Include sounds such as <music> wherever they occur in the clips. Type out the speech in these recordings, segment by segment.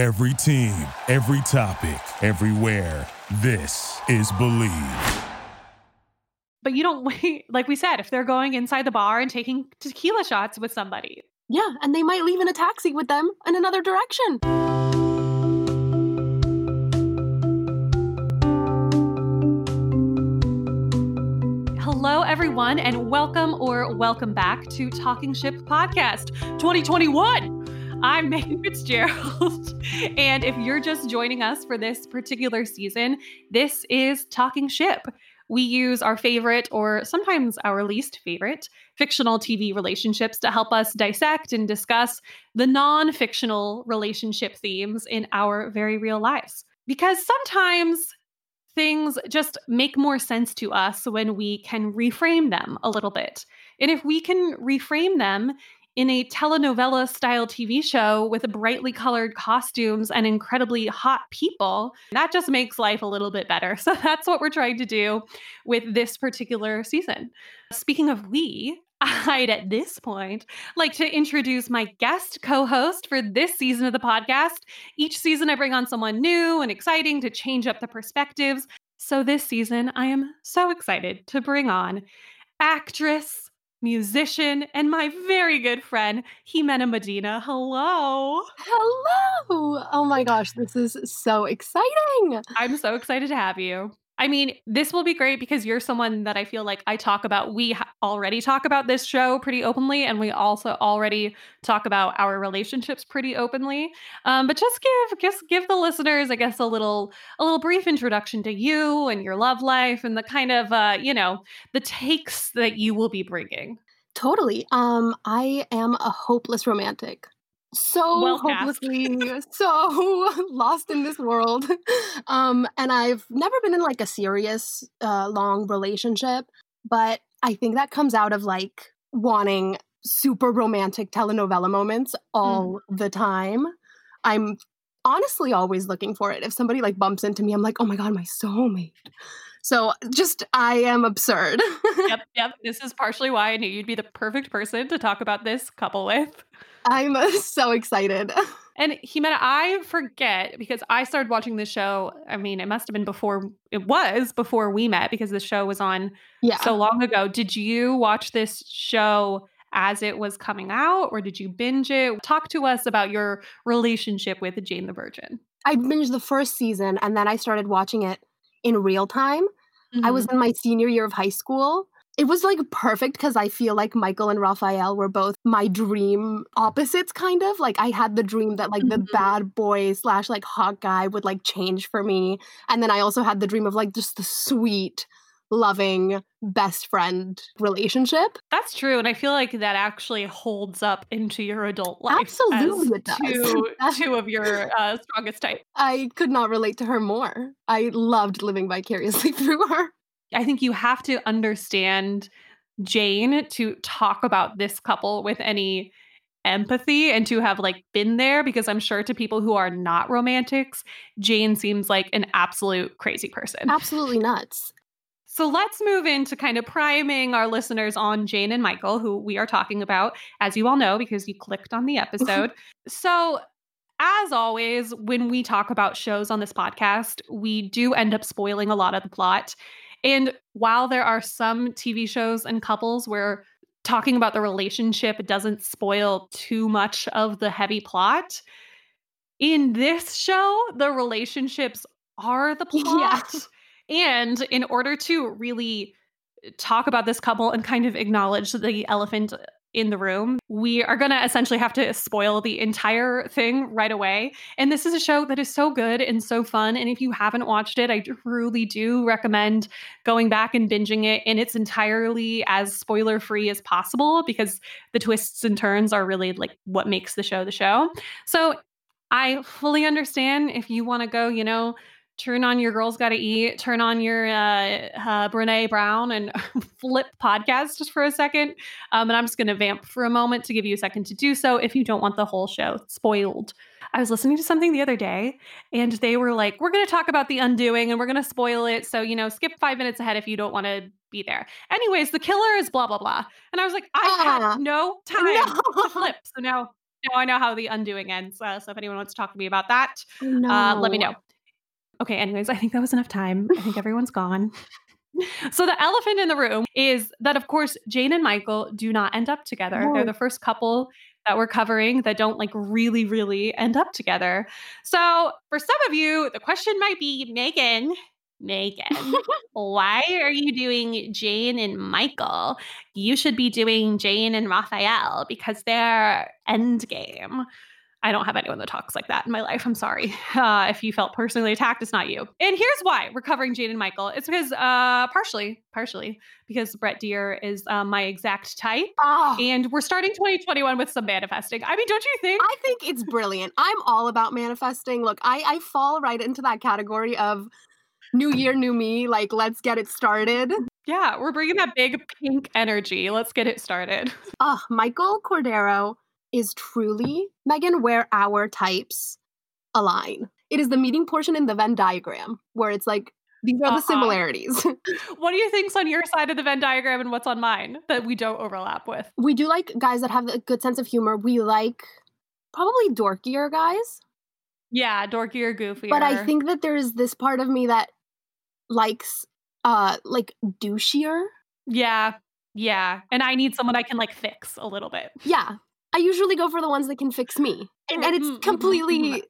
Every team, every topic, everywhere. This is Believe. But you don't <laughs> wait, like we said, if they're going inside the bar and taking tequila shots with somebody. Yeah, and they might leave in a taxi with them in another direction. Hello, everyone, and welcome or welcome back to Talking Ship Podcast 2021. I'm Megan Fitzgerald. <laughs> and if you're just joining us for this particular season, this is Talking Ship. We use our favorite or sometimes our least favorite fictional TV relationships to help us dissect and discuss the non fictional relationship themes in our very real lives. Because sometimes things just make more sense to us when we can reframe them a little bit. And if we can reframe them in a telenovela style TV show with brightly colored costumes and incredibly hot people, that just makes life a little bit better. <laughs> So that's what we're trying to do with this particular season. Speaking of we, I'd at this point like to introduce my guest co host for this season of the podcast. Each season, I bring on someone new and exciting to change up the perspectives. So this season, I am so excited to bring on actress, musician, and my very good friend, Jimena Medina. Hello. Hello. Oh my gosh, this is so exciting. I'm so excited to have you. I mean, this will be great because you're someone that I feel like I talk about. We already talk about this show pretty openly, and we also already talk about our relationships pretty openly. Um, but just give just give the listeners, I guess, a little a little brief introduction to you and your love life and the kind of uh, you know the takes that you will be bringing. Totally. Um, I am a hopeless romantic so Well hopelessly so <laughs> lost in this world. <laughs> Um and i've never been in like a serious uh long relationship but i think that comes out of like wanting super romantic telenovela moments all the time. I'm honestly always looking for it. If somebody like bumps into me i'm like oh my god my soulmate. So just i am absurd. Yep, yep. This is partially why I knew you'd be the perfect person to talk about this couple with. I'm uh, so excited <laughs> And Jimena, I forget because I started watching this show. I mean, it must have been before it was before we met because the show was on yeah so long ago. Did you watch this show as it was coming out or did you binge it? Talk to us about your relationship with Jane the Virgin. I binged the first season and then I started watching it in real time. I was Mm-hmm. in my senior year of high school. It was like perfect because I feel like Michael and Rafael were both my dream opposites, kind of. Like I had the dream that like the Mhm. bad boy slash like hot guy would like change for me. And then I also had the dream of like just the sweet, loving best friend relationship. That's true. And I feel like that actually holds up into your adult life. Absolutely it does. Two, <laughs> two of your uh, strongest type. I could not relate to her more. I loved living vicariously <laughs> through her. I think you have to understand Jane to talk about this couple with any empathy and to have like been there because I'm sure to people who are not romantics, Jane seems like an absolute crazy person. Absolutely nuts. So let's move into kind of priming our listeners on Jane and Michael, who we are talking about, as you all know, because you clicked on the <laughs> episode. so, as always, when we talk about shows on this podcast, we do end up spoiling a lot of the plot. And while there are some TV shows and couples where talking about the relationship doesn't spoil too much of the heavy plot, in this show, the relationships are the <laughs> Yeah. plot. And in order to really talk about this couple and kind of acknowledge the elephant in the room, we are going to essentially have to spoil the entire thing right away. And this is a show that is so good and so fun. And if you haven't watched it, I truly do recommend going back and binging it in its entirely as spoiler free as possible because the twists and turns are really like what makes the show the show. So I fully understand if you want to go, you know, turn on your girls gotta eat turn on your uh, uh brene brown and <laughs> flip podcast just for a second um, and i'm just gonna vamp for a moment to give you a second to do so if you don't want the whole show spoiled i was listening to something the other day and they were like we're gonna talk about the undoing and we're gonna spoil it so you know skip five minutes ahead if you don't want to be there anyways the killer is blah blah blah and i was like i had no time no. to <laughs> flip so now now I know how the undoing ends. Uh, so if anyone wants to talk to me about that, no. uh, let me know. Okay, anyways, I think that was enough time. I think <laughs> everyone's gone. So the elephant in the room is that of course Jane and Michael do not end up together. No. They're the first couple that we're covering that don't like really really end up together. So for some of you, the question might be Megan, Megan, <laughs> why are you doing Jane and Michael? You should be doing Jane and Rafael because they're endgame. I don't have anyone that talks like that in my life. I'm sorry. <laughs> Uh, if you felt personally attacked, it's not you. And here's why we're covering Jane and Michael. It's because, uh, partially, partially, because Brett Deer is uh, my exact type. Ah, And we're starting 2021 with some manifesting. I mean, don't you think? I think it's brilliant. I'm all about manifesting. Look, I, I fall right into that category of new year, new me. Like, let's get it started. yeah, we're bringing that big pink energy. Let's get it started. Oh, Michael Cordero is truly, Megan, where our types align. It is the meeting portion in the Venn diagram where it's like, these are Uh-huh. the similarities. <laughs> what do you think's on your side of the Venn diagram and what's on mine that we don't overlap with? we do like guys that have a good sense of humor. We like probably dorkier guys. Yeah, dorkier, or goofy. but I think that there's this part of me that likes uh like douchier. Yeah, yeah. And I need someone I can like fix a little bit. Yeah. I usually go for the ones that can fix me. And, and it's completely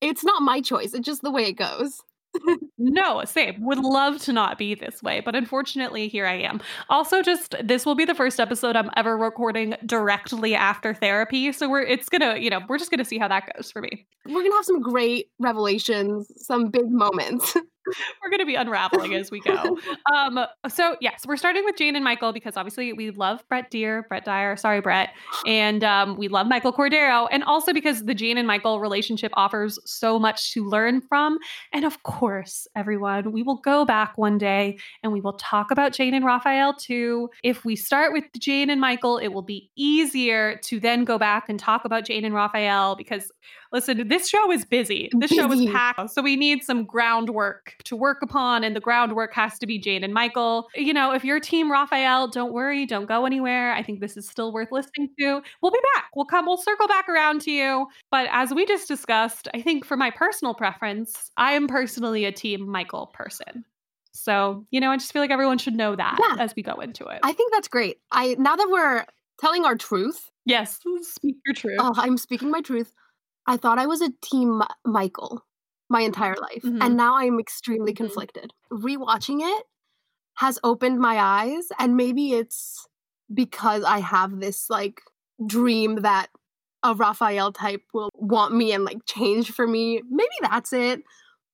it's not my choice. It's just the way it goes. <laughs> No, same. Would love to not be this way, but unfortunately, here I am. Also, just this will be the first episode I'm ever recording directly after therapy. So we're it's gonna, you know, we're just gonna see how that goes for me. We're going to have some great revelations, some big moments. <laughs> We're gonna be unraveling as we go. <laughs> Um, so yes, we're starting with Jane and Michael because obviously we love Brett Deer, Brett Dier, sorry Brett, and um, we love Michael Cordero, and also because the Jane and Michael relationship offers so much to learn from. And of course, everyone, we will go back one day and we will talk about Jane and Rafael too. If we start with Jane and Michael, it will be easier to then go back and talk about Jane and Rafael because listen, this show is busy. This show is packed. So we need some groundwork to work upon, and the groundwork has to be Jane and Michael. You know, if you're Team Rafael, don't worry, don't go anywhere. I think this is still worth listening to. We'll be back. We'll come, we'll circle back around to you. But as we just discussed, I think for my personal preference, I am personally a Team Michael person. So, you know, I just feel like everyone should know that Yeah. as we go into it. I think that's great. I now that we're telling our truth, yes, speak your truth. oh, I'm speaking my truth. I thought I was a team Michael my entire life, Mhm. and now I'm extremely Mhm. conflicted. Rewatching it has opened my eyes, and maybe it's because I have this like dream that a Rafael type will want me and like change for me. Maybe that's it.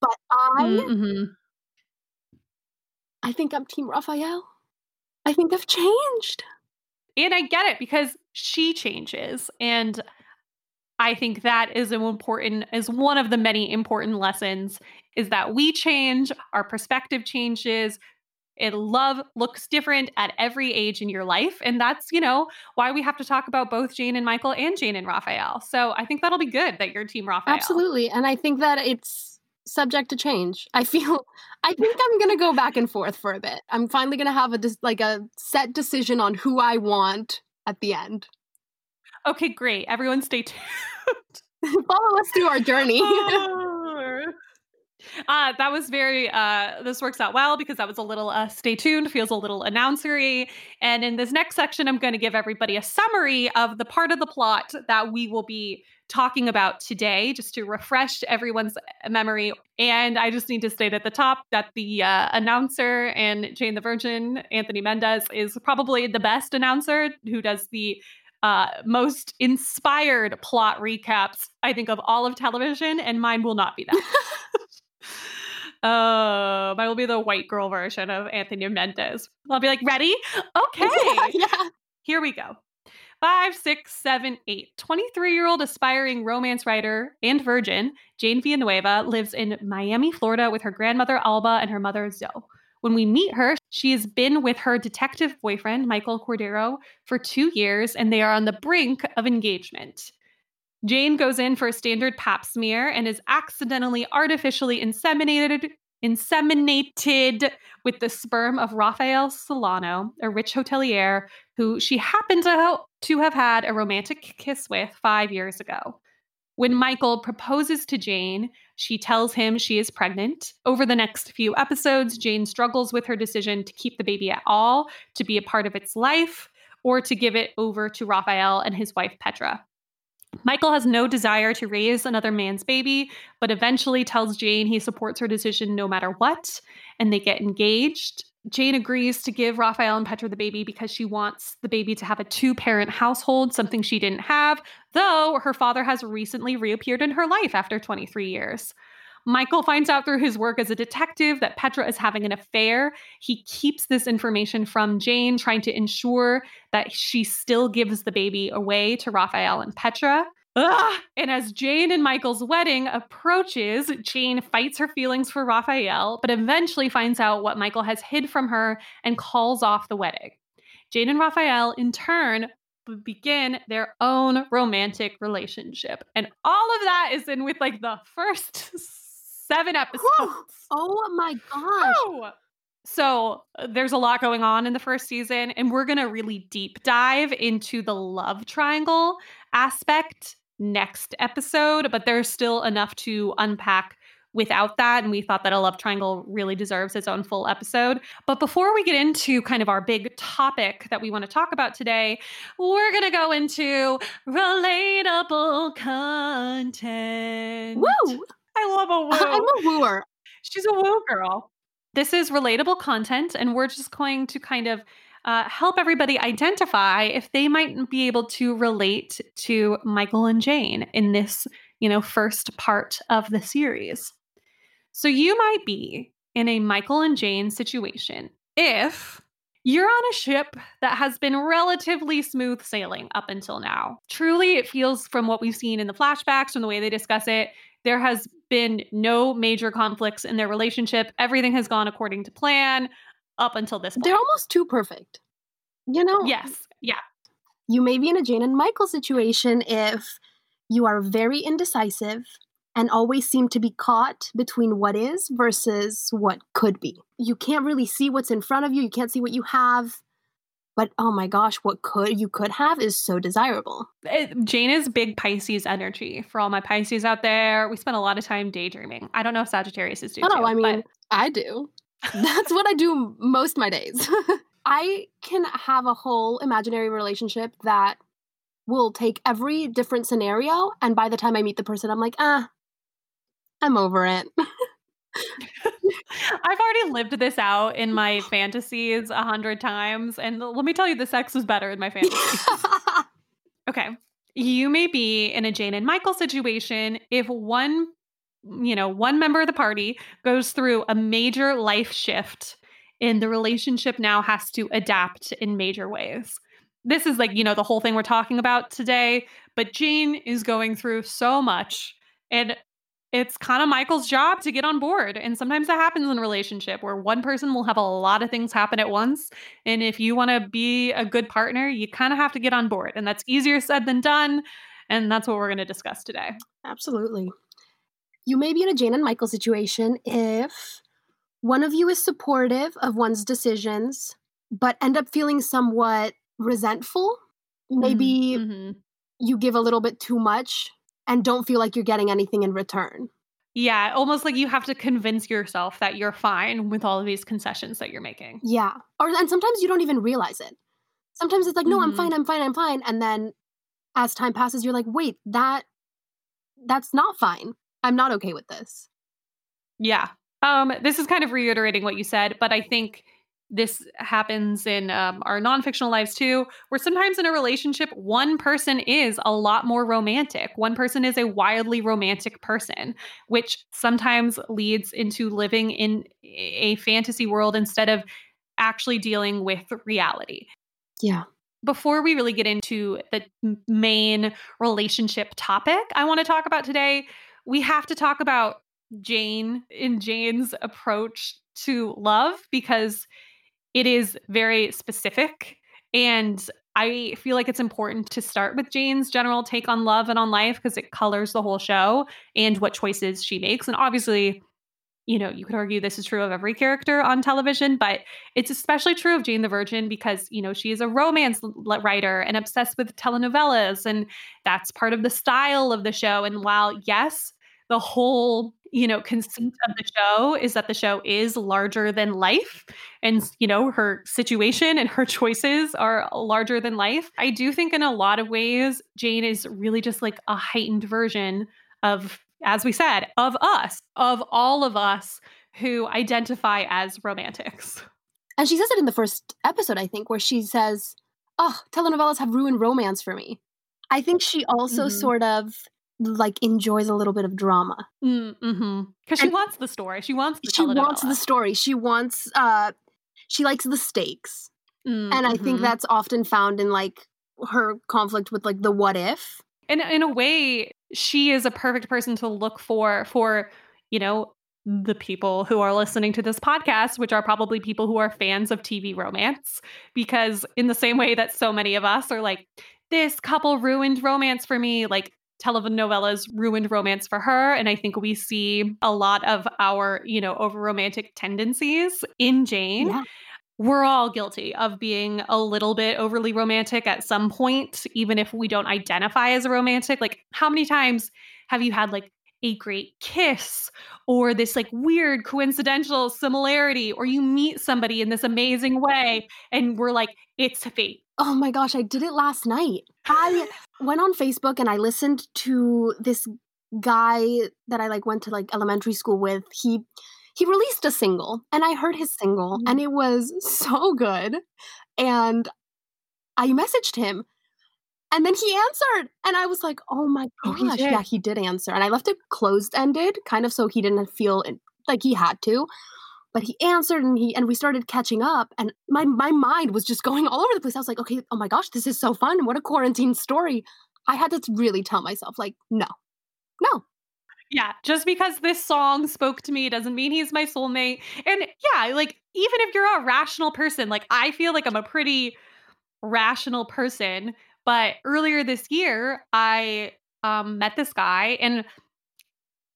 But I Mhm. I think I'm team Rafael. I think I've changed. And I get it because she changes. And I think that is an important is one of the many important lessons is that we change, our perspective changes. it love looks different at every age in your life. And that's, you know, why we have to talk about both Jane and Michael and Jane and Rafael. So I think that'll be good that you're team Raphael. Absolutely. And I think that it's subject to change. I feel I think I'm going to go back and forth for a bit. I'm finally going to have a like a set decision on who I want at the end. Okay, great. Everyone stay tuned. <laughs> Follow us through our journey. uh, that was very uh this works out well because that was a little uh stay tuned feels a little announcery and in this next section i'm going to give everybody a summary of the part of the plot that we will be talking about today just to refresh everyone's memory and i just need to state at the top that the uh, announcer and jane the virgin anthony mendez is probably the best announcer who does the uh, most inspired plot recaps, I think, of all of television, and mine will not be that. <laughs> uh, mine will be the white girl version of Anthony Mendez. I'll be like, ready? Okay, <laughs> yeah. here we go. Five, six, seven, eight. 23 year old aspiring romance writer and virgin, Jane Villanueva, lives in Miami, Florida with her grandmother Alba and her mother Zoe. When we meet her, she has been with her detective boyfriend, Michael Cordero, for two years, and they are on the brink of engagement. Jane goes in for a standard pap smear and is accidentally artificially inseminated inseminated with the sperm of Rafael Solano, a rich hotelier who she happened to, to have had a romantic kiss with five years ago. When Michael proposes to Jane, she tells him she is pregnant. Over the next few episodes, Jane struggles with her decision to keep the baby at all, to be a part of its life, or to give it over to Rafael and his wife Petra. Michael has no desire to raise another man's baby, but eventually tells Jane he supports her decision no matter what, and they get engaged. Jane agrees to give Rafael and Petra the baby because she wants the baby to have a two parent household, something she didn't have, though her father has recently reappeared in her life after 23 years. Michael finds out through his work as a detective that Petra is having an affair. He keeps this information from Jane, trying to ensure that she still gives the baby away to Rafael and Petra. Ugh! And as Jane and Michael's wedding approaches, Jane fights her feelings for Rafael, but eventually finds out what Michael has hid from her and calls off the wedding. Jane and Rafael, in turn, begin their own romantic relationship. And all of that is in with like the first <laughs> seven episodes. <gasps> Oh my gosh. So uh, there's a lot going on in the first season, and we're going to really deep dive into the love triangle aspect next episode, but there's still enough to unpack without that. And we thought that a love triangle really deserves its own full episode. But before we get into kind of our big topic that we want to talk about today, we're going to go into relatable content. Woo! I love a woo. <laughs> I'm a wooer. She's a woo girl. This is relatable content, and we're just going to kind of uh, help everybody identify if they might be able to relate to Michael and Jane in this, you know, first part of the series. So you might be in a Michael and Jane situation if you're on a ship that has been relatively smooth sailing up until now. Truly, it feels from what we've seen in the flashbacks, from the way they discuss it, there has been no major conflicts in their relationship. Everything has gone according to plan up until this point. They're almost too perfect. You know? Yes. Yeah. You may be in a Jane and Michael situation if you are very indecisive and always seem to be caught between what is versus what could be. You can't really see what's in front of you, you can't see what you have. But oh my gosh, what could you could have is so desirable. It, Jane is big Pisces energy for all my Pisces out there. We spend a lot of time daydreaming. I don't know if Sagittarius is do. Oh, too, I mean, but... I do. That's what I do most my days. <laughs> I can have a whole imaginary relationship that will take every different scenario, and by the time I meet the person, I'm like, ah, I'm over it. <laughs> I've already lived this out in my fantasies a hundred times, and let me tell you, the sex was better in my fantasies. <laughs> okay, you may be in a Jane and Michael situation if one, you know, one member of the party goes through a major life shift, and the relationship now has to adapt in major ways. This is like, you know, the whole thing we're talking about today, but Jane is going through so much and it's kind of Michael's job to get on board. And sometimes that happens in a relationship where one person will have a lot of things happen at once. And if you want to be a good partner, you kind of have to get on board. And that's easier said than done. And that's what we're going to discuss today. Absolutely. You may be in a Jane and Michael situation if one of you is supportive of one's decisions, but end up feeling somewhat resentful. Maybe mm-hmm. you give a little bit too much and don't feel like you're getting anything in return. Yeah, almost like you have to convince yourself that you're fine with all of these concessions that you're making. Yeah. Or and sometimes you don't even realize it. Sometimes it's like, "No, mm-hmm. I'm fine, I'm fine, I'm fine." And then as time passes, you're like, "Wait, that that's not fine. I'm not okay with this." Yeah. Um this is kind of reiterating what you said, but I think this happens in um, our non-fictional lives too where sometimes in a relationship one person is a lot more romantic one person is a wildly romantic person which sometimes leads into living in a fantasy world instead of actually dealing with reality yeah before we really get into the main relationship topic i want to talk about today we have to talk about jane in jane's approach to love because it is very specific. And I feel like it's important to start with Jane's general take on love and on life because it colors the whole show and what choices she makes. And obviously, you know, you could argue this is true of every character on television, but it's especially true of Jane the Virgin because, you know, she is a romance writer and obsessed with telenovelas. And that's part of the style of the show. And while, yes, the whole, you know, conceit of the show is that the show is larger than life. And, you know, her situation and her <laughs> choices are larger than life. I do think in a lot of ways, Jane is really just like a heightened version of as we said, of us, of all of us who identify as romantics. And she says it in the first episode, I think, where she says, Oh, telenovelas have ruined romance for me. I think she also mm-hmm. sort of like enjoys a little bit of drama. Mm, mm-hmm. Because she wants the story. She wants the She wants the story. She wants uh she likes the stakes. Mm, and I think mm-hmm. that's often found in like her conflict with like the what if. And in a way, she is a perfect person to look for for, you know, the people who are listening to this podcast, which are probably people who are fans of TV romance, because in the same way that so many of us are like, this couple ruined romance for me, like telenovelas ruined romance for her. And I think we see a lot of our, you know, over romantic tendencies in Jane. Yeah we're all guilty of being a little bit overly romantic at some point, even if we don't identify as a romantic. Like, how many times have you had like a great kiss or this like weird coincidental similarity, or you meet somebody in this amazing way and we're like, it's fate? Oh my gosh, I did it last night. I <laughs> went on Facebook and I listened to this guy that I like went to like elementary school with. He he released a single and I heard his single mm-hmm. and it was <laughs> so good. And I messaged him and then he answered and I was like, oh my gosh. Oh, he yeah, he did answer. And I left it closed ended, kind of so he didn't feel like he had to. But he answered and he and we started catching up and my my mind was just going all over the place. I was like, okay, oh my gosh, this is so fun. What a quarantine story. I had to really tell myself, like, no, no, yeah, just because this song spoke to me doesn't mean he's my soulmate. And yeah, like even if you're a rational person, like I feel like I'm a pretty rational person, but earlier this year I um met this guy and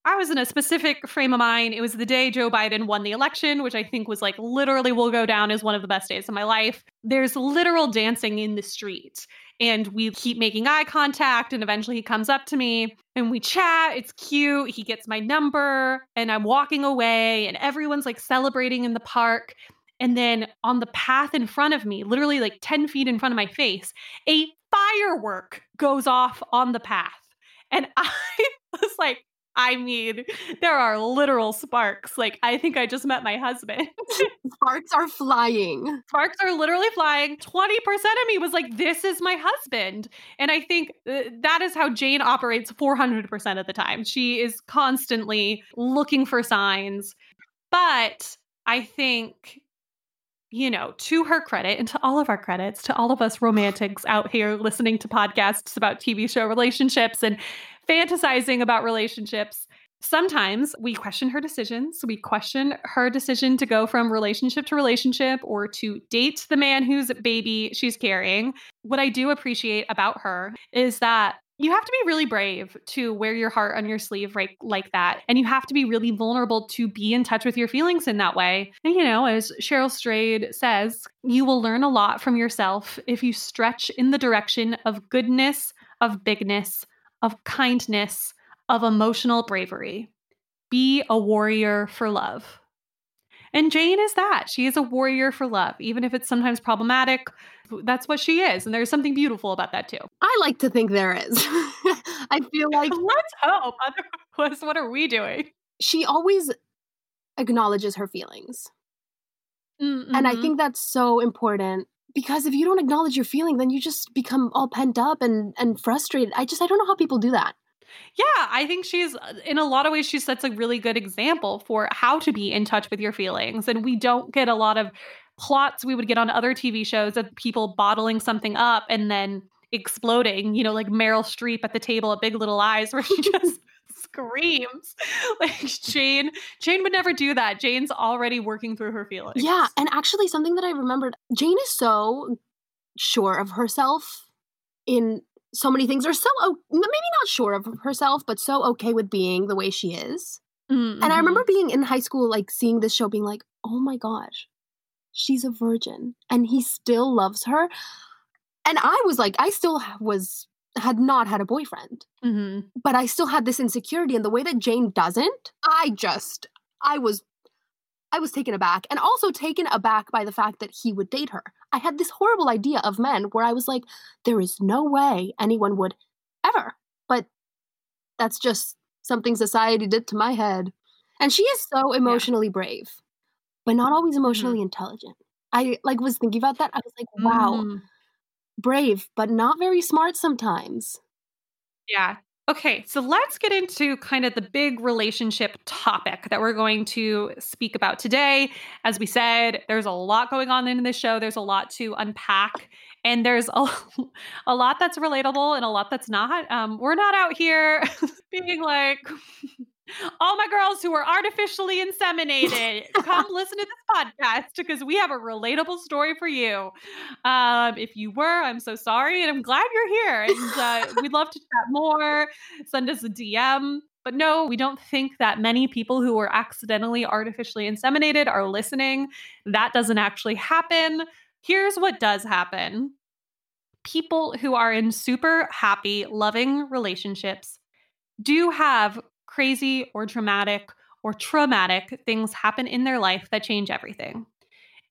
I was in a specific frame of mind. It was the day Joe Biden won the election, which I think was like literally will go down as one of the best days of my life. There's literal dancing in the street and we keep making eye contact and eventually he comes up to me and we chat it's cute he gets my number and i'm walking away and everyone's like celebrating in the park and then on the path in front of me literally like 10 feet in front of my face a firework goes off on the path and <laughs> i was like I mean, there are literal sparks. Like, I think I just met my husband. <laughs> sparks are flying. Sparks are literally flying. 20% of me was like, this is my husband. And I think uh, that is how Jane operates 400% of the time. She is constantly looking for signs. But I think you know, to her credit and to all of our credits, to all of us romantics out here listening to podcasts about TV show relationships and fantasizing about relationships. Sometimes we question her decisions. We question her decision to go from relationship to relationship or to date the man whose baby she's carrying. What I do appreciate about her is that you have to be really brave to wear your heart on your sleeve right like that and you have to be really vulnerable to be in touch with your feelings in that way and you know as cheryl strayed says you will learn a lot from yourself if you stretch in the direction of goodness of bigness of kindness, of emotional bravery. Be a warrior for love. And Jane is that. She is a warrior for love, even if it's sometimes problematic. That's what she is. And there's something beautiful about that, too. I like to think there is. <laughs> I feel like. <laughs> Let's hope. Otherwise, what are we doing? She always acknowledges her feelings. Mm-hmm. And I mm-hmm. think that's so important because if you don't acknowledge your feeling then you just become all pent up and and frustrated i just i don't know how people do that yeah, I think she's uh, in a lot of ways she sets a really good example for how to be in touch with your feelings. And we don't get a lot of plots we would get on other TV shows of people bottling something up and then exploding, you know, like Meryl Streep at the table at Big Little Lies <laughs> where she just screams. <laughs> Like Jane, Jane would never do that. Jane's already working through her feelings. Yeah, and actually something that I remembered, Jane is so sure of herself in so many things or so maybe not sure of herself but so okay with being the way she is Mm-hmm. And I remember being in high school, like seeing this show, being like, oh my gosh, she's a virgin and he still loves her. And I was like, I still was, had not had a boyfriend, Mm-hmm. but I still had this insecurity. And the way that Jane doesn't, I just, I was, I was taken aback and also taken aback by the fact that he would date her. I had this horrible idea of men where I was like, there is no way anyone would ever. But that's just something society did to my head. And she is so emotionally brave, but not always emotionally intelligent. I like was thinking about that. I was like, wow, Mm. Brave, but not very smart sometimes. Yeah. Okay, so let's get into kind of the big relationship topic that we're going to speak about today. As we said, there's a lot going on in this show. There's a lot to unpack, and there's a, <laughs> a lot that's relatable and a lot that's not. Um, we're not out here <laughs> being like, <laughs> all my girls who are artificially inseminated, come <laughs> listen to this podcast because we have a relatable story for you. Um, if you were, I'm so sorry, and I'm glad you're here. And uh, we'd love to chat more. Send us a DM. But no, we don't think that many people who were accidentally artificially inseminated are listening. That doesn't actually happen. Here's what does happen people who are in super happy, loving relationships do have crazy or dramatic or traumatic things happen in their life that change everything.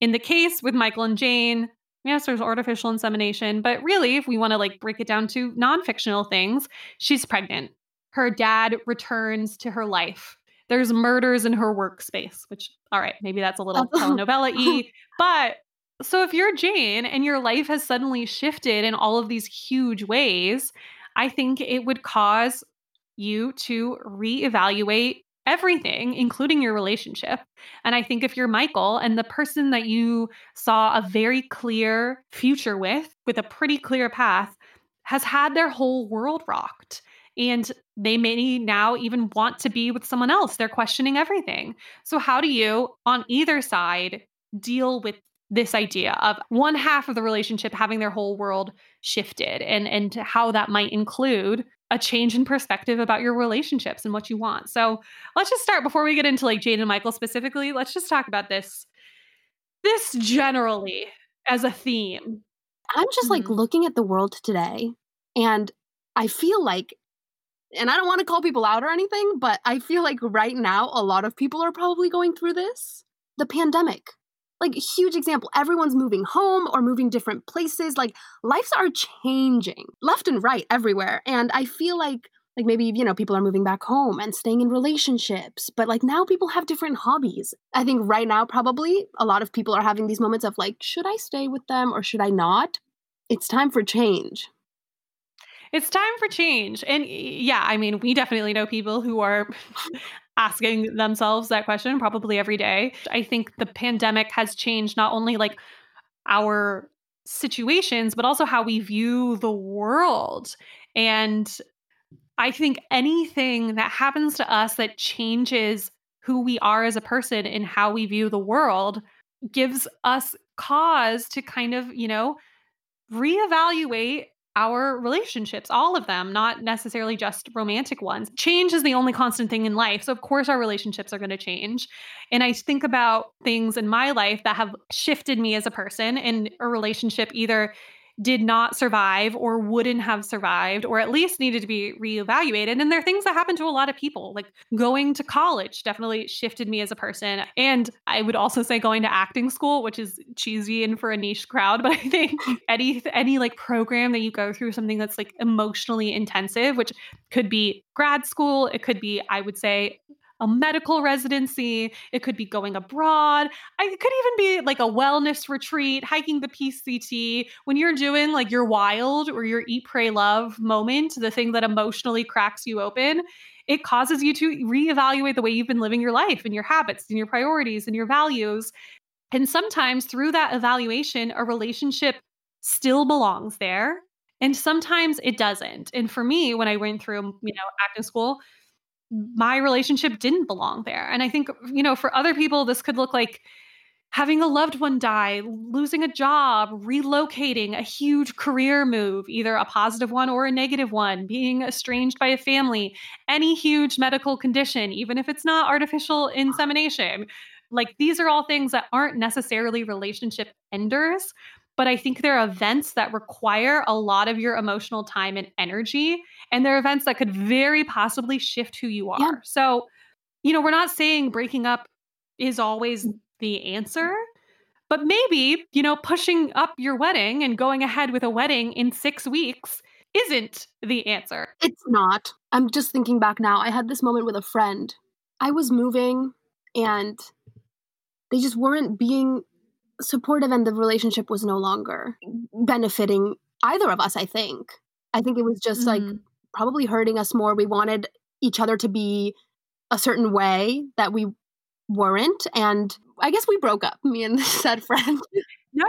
In the case with Michael and Jane, yes, there's artificial insemination, but really, if we want to like break it down to non-fictional things, she's pregnant. Her dad returns to her life. There's murders in her workspace, which, all right, maybe that's a little <laughs> oh. telenovela y. But so if you're Jane and your life has suddenly shifted in all of these huge ways, I think it would cause you to reevaluate everything, including your relationship. And I think if you're Michael and the person that you saw a very clear future with, with a pretty clear path, has had their whole world rocked. And they may now even want to be with someone else. They're questioning everything. So, how do you, on either side, deal with this idea of one half of the relationship having their whole world shifted and and how that might include a change in perspective about your relationships and what you want. So let's just start before we get into like Jane and Michael specifically. Let's just talk about this this generally as a theme. I'm just like Mhm. looking at the world today and I feel like and I don't want to call people out or anything, but I feel like right now a lot of people are probably going through this. The pandemic. Like huge example. Everyone's moving home or moving different places. Like lives are changing left and right everywhere. And I feel like like maybe you know people are moving back home and staying in relationships but like now people have different hobbies i think right now probably a lot of people are having these moments of like should i stay with them or should i not it's time for change It's time for change. And yeah, I mean, we definitely know people who are <laughs> asking themselves that question probably every day. I think the pandemic has changed not only like our situations, but also how we view the world. And I think anything that happens to us that changes who we are as a person and how we view the world gives us cause to kind of, you know, reevaluate our relationships, all of them, not necessarily just romantic ones. Change is the only constant thing in life. So, of course, our relationships are going to change. And I think about things in my life that have shifted me as a person, and a relationship either did not survive or wouldn't have survived or at least needed to be reevaluated. And there are things that happen to a lot of people like going to college definitely shifted me as a person. And i would also say going to acting school which is cheesy and for a niche crowd <laughs> but i think any any like program that you go through something that's like emotionally intensive which could be grad school it could be i would say a medical residency. It could be going abroad. I, it could even be like a wellness retreat, hiking the PCT. When you're doing like your wild or your eat, pray, love moment, the thing that emotionally cracks you open, it causes you to reevaluate the way you've been living your life and your habits and your priorities and your values. And sometimes through that evaluation, a relationship still belongs there. And sometimes it doesn't. And for me, when I went through, you know, acting school, my relationship didn't belong there. And I think, you know, for other people, this could look like having a loved one die, losing a job, relocating, a huge career move, either a positive one or a negative one, being estranged by a family, any huge medical condition, even if it's not artificial insemination. Like these are all things that aren't necessarily relationship enders, but I think they're events that require a lot of your emotional time and energy. And they're events that could very possibly shift who you are. Yeah. So, you know, we're not saying breaking up is always the answer. But maybe, you know, pushing up your wedding and going ahead with a wedding in six weeks isn't the answer. It's not. I'm just thinking back now. I had this moment with a friend. I was moving and they just weren't being supportive, and the relationship was no longer benefiting either of us, I think. I think it was just mm-hmm. like probably hurting us more. We wanted each other to be a certain way that we weren't. And I guess we broke up, me and <laughs> said friend. no,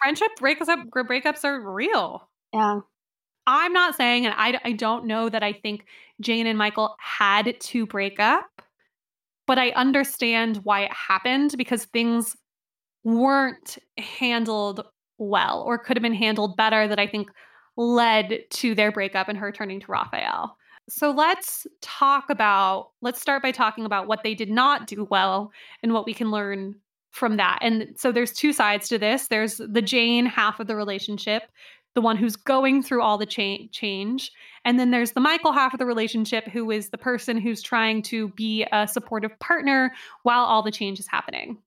friendship breakups up breakups are real. Yeah. I'm not saying, and I, I don't know that I think Jane and Michael had to break up, but I understand why it happened because things weren't handled well or could have been handled better that I think led to their breakup and her turning to Rafael. So let's talk about, let's start by talking about what they did not do well and what we can learn from that. And so there's two sides to this there's the Jane half of the relationship, the one who's going through all the cha- change. And then there's the Michael half of the relationship, who is the person who's trying to be a supportive partner while all the change is happening.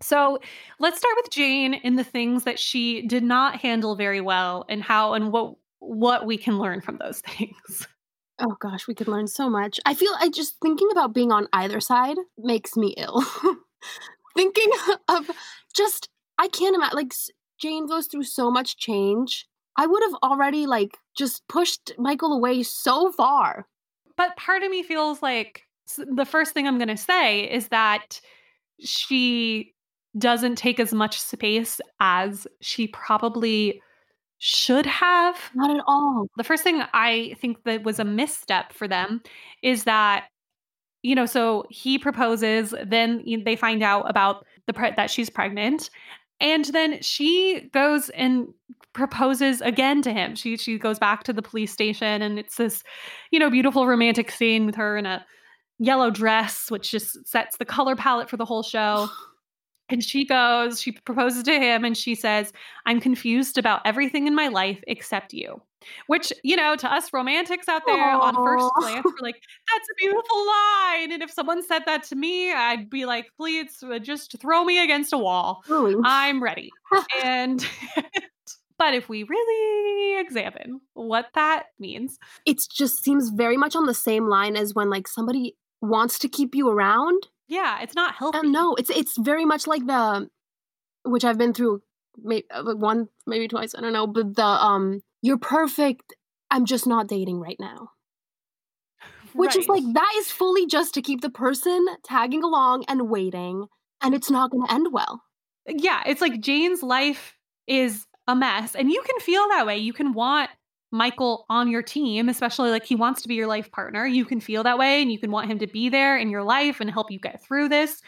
So let's start with Jane and the things that she did not handle very well and how and what what we can learn from those <laughs> things. Oh gosh, we could learn so much. I feel I just thinking about being on either side makes me ill. <laughs> thinking <laughs> of just I can't imagine like Jane goes through so much change. I would have already like just pushed Michael away so far. But part of me feels like the first thing I'm going to say is that she doesn't take as much space as she probably should have. Not at all. The first thing I think that was a misstep for them is that you know, so he proposes, then they find out about the pre- that she's pregnant, and then she goes and proposes again to him. She she goes back to the police station, and it's this, you know, beautiful romantic scene with her in a yellow dress, which just sets the color palette for the whole show. <sighs> <sighs> And she goes, she proposes to him and she says, I'm confused about everything in my life except you. Which, you know, to us romantics out there Aww. on first glance, we're like, that's a beautiful line. And if someone said that to me, I'd be like, please uh, just throw me against a wall. I'm ready. <laughs> and <laughs> but if we really examine what that means, it just seems very much on the same line as when like somebody wants to keep you around yeah, it's not healthy. Um, no, it's it's very much like the which I've been through maybe uh, one maybe twice, I don't know, but the um you're perfect, I'm just not dating right now. Which right. is like that is fully just to keep the person tagging along and waiting and it's not going to end well. Yeah, it's like Jane's life is a mess and you can feel that way. You can want Michael on your team, especially like he wants to be your life partner, you can feel that way and you can want him to be there in your life and help you get through this.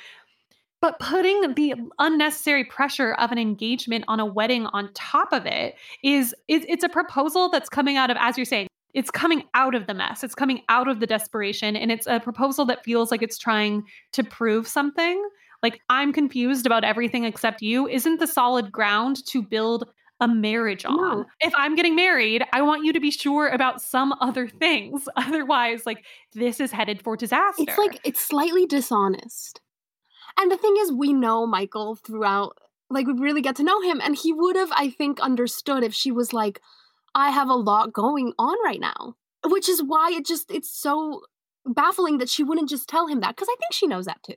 But putting the unnecessary pressure of an engagement on a wedding on top of it is, is it's a proposal that's coming out of, as you're saying, it's coming out of the mess. It's coming out of the desperation. And it's a proposal that feels like it's trying to prove something. Like, I'm confused about everything except you isn't the solid ground to build a marriage on. No. If I'm getting married, I want you to be sure about some other things. <laughs> Otherwise, like this is headed for disaster. It's like it's slightly dishonest. And the thing is, we know Michael throughout, like, we really get to know him. And he would have, I think, understood if she was like, I have a lot going on right now. Which is why it just, it's so baffling that she wouldn't just tell him that. Because I think she knows that too.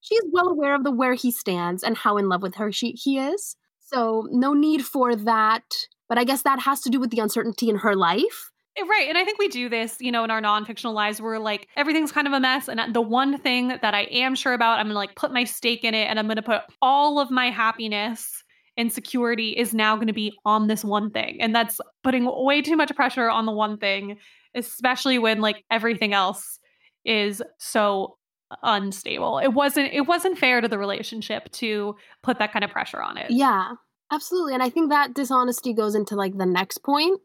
She is well aware of the where he stands and how in love with her she he is. So, no need for that. But I guess that has to do with the uncertainty in her life. Eh, right. And I think we do this, you know, in our non fictional lives where like everything's kind of a mess. And the one thing that I am sure about, I'm going to like put my stake in it and I'm going to put all of my happiness and security is now going to be on this one thing. And that's putting way too much pressure on the one thing, especially when like everything else is so unstable. It wasn't it wasn't fair to the relationship to put that kind of pressure on it. Yeah, absolutely. And I think that dishonesty goes into like the next point,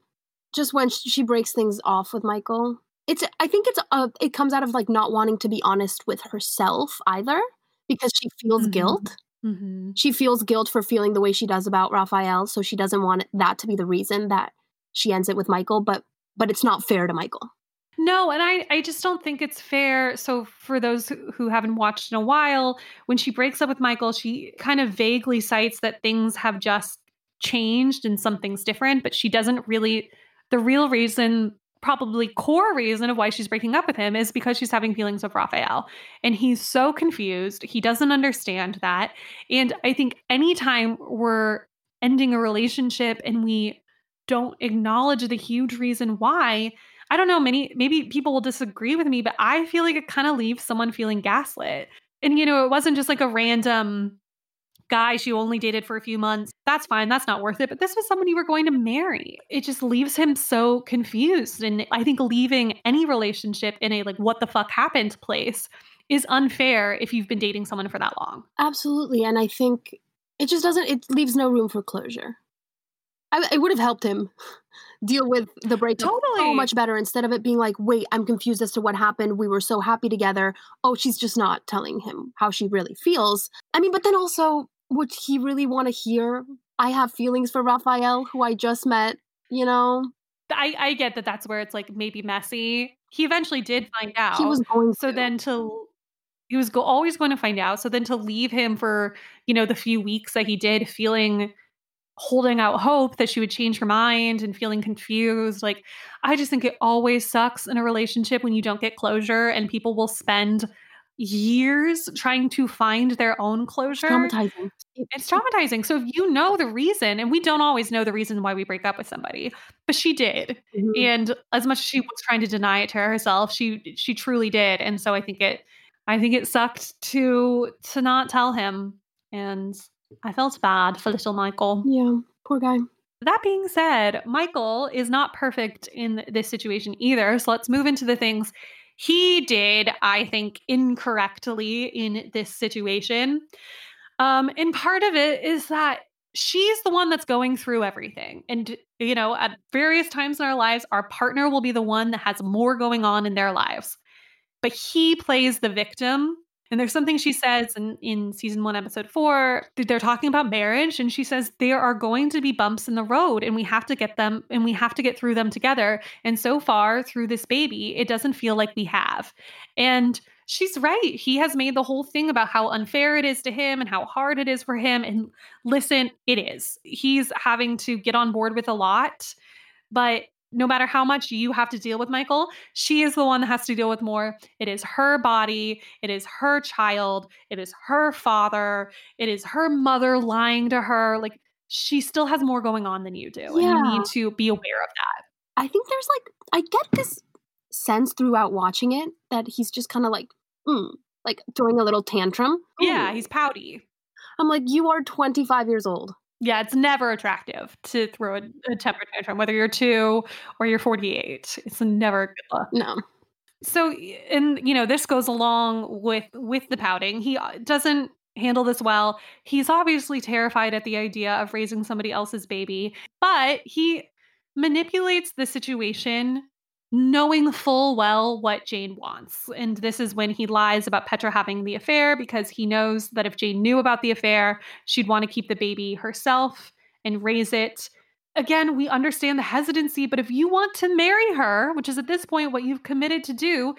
just when she breaks things off with Michael. It's I think it's uh, it comes out of like not wanting to be honest with herself either because she feels Mhm. guilt. Mm-hmm. She feels guilt for feeling the way she does about Rafael, so she doesn't want that to be the reason that she ends it with Michael, but but it's not fair to Michael. No, and I, I just don't think it's fair. So, for those who who haven't watched in a while, when she breaks up with Michael, she kind of vaguely cites that things have just changed and something's different, but she doesn't really. The real reason, probably core reason of why she's breaking up with him is because she's having feelings of Rafael. And he's so confused. He doesn't understand that. And I think anytime we're ending a relationship and we don't acknowledge the huge reason why, I don't know, many maybe people will disagree with me, but I feel like it kind of leaves someone feeling gaslit. And you know, it wasn't just like a random guy she only dated for a few months. That's fine, that's not worth it, but this was someone you were going to marry. It just leaves him so confused and I think leaving any relationship in a like what the fuck happened place is unfair if you've been dating someone for that long. Absolutely, and I think it just doesn't. It leaves no room for closure. I, it would have helped him deal with the breakup so Totally. much better instead of it being like, "Wait, I'm confused as to what happened. We were so happy together. Oh, she's just not telling him how she really feels." I mean, but then also, would he really want to hear? I have feelings for Rafael, who I just met. You know, I, I get that that's where it's like maybe messy. He eventually did find out. he was going. so to. then to he was go- always going to find out so then to leave him for you know the few weeks that he did feeling holding out hope that she would change her mind and feeling confused like i just think it always sucks in a relationship when you don't get closure and people will spend years trying to find their own closure. It's traumatizing. it's traumatizing. So if you know the reason and we don't always know the reason why we break up with somebody but she did. Mhm. and as much as she was trying to deny it to herself she she truly did. And so i think it i think it sucked to to not tell him. And i felt bad for little michael Yeah, poor guy. that being said michael is not perfect in this situation either so let's move into the things he did i think incorrectly in this situation um and part of it is that she's the one that's going through everything. And, you know, at various times in our lives, our partner will be the one that has more going on in their lives. But he plays the victim. And there's something she says in, in season one, episode four. They're talking about marriage, and she says there are going to be bumps in the road, and we have to get them and we have to get through them together. And so far, through this baby, it doesn't feel like we have. And she's right. He has made the whole thing about how unfair it is to him and how hard it is for him. And listen, it is. He's having to get on board with a lot. But no matter how much you have to deal with Michael, she is the one that has to deal with more. It is her body, it is her child, it is her father, it is her mother lying to her. Like she still has more going on than you do. And you need to be aware of that. I think there's like I get this sense throughout watching it that he's just kind of like, mm, like throwing a little tantrum. Yeah, he's pouty. I'm like, you are 25 years old. Yeah, it's never attractive to throw a, a temper tantrum, whether you're two or you're 48. It's never good. No, So, and you know, this goes along with with the pouting. He uh, doesn't handle this well. He's obviously terrified at the idea of raising somebody else's baby, but he manipulates the situation knowing full well what Jane wants. And this is when he lies about Petra having the affair because he knows that if Jane knew about the affair, she'd want to keep the baby herself and raise it. Again, we understand the hesitancy, but if you want to marry her, which is at this point what you've committed to do,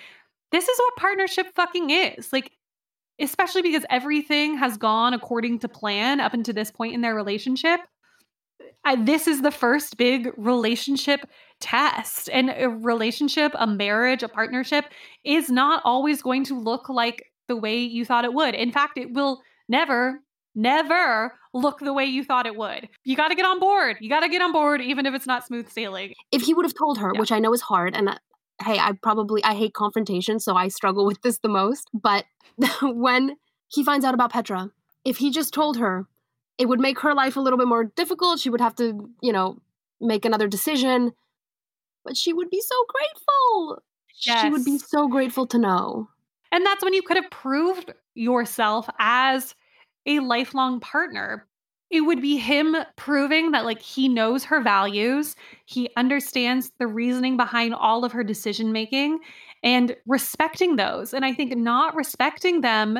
this is what partnership fucking is. Like, especially because everything has gone according to plan up until this point in their relationship. I, this is the first big relationship test. And a relationship, a marriage, a partnership is not always going to look like the way you thought it would. In fact, it will never, never look the way you thought it would. You got to get on board. You got to get on board, even if it's not smooth sailing. if he would have told her, Yeah. which I know is hard, and uh, hey, I probably I hate confrontation, so I struggle with this the most. But <laughs> when he finds out about Petra, if he just told her, it would make her life a little bit more difficult. She would have to, you know, make another decision. But she would be so grateful. She would be so grateful to know. And that's when you could have proved yourself as a lifelong partner. It would be him proving that, like, he knows her values, he understands the reasoning behind all of her decision making, and respecting those. And I think not respecting them,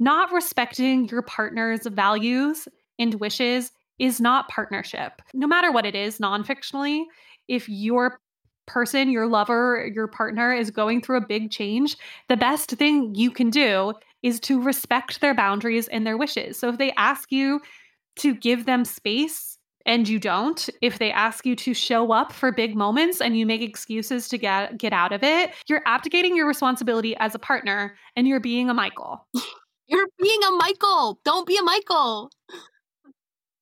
not respecting your partner's values and wishes is not partnership. No matter what it is, non fictionally, if your person, your lover, your partner is going through a big change, the best thing you can do is to respect their boundaries and their wishes. So if they ask you to give them space and you don't, if they ask you to show up for big moments and you make excuses to get get out of it, you're abdicating your responsibility as a partner and you're being a Michael. <laughs> You're being a Michael. Don't be a Michael.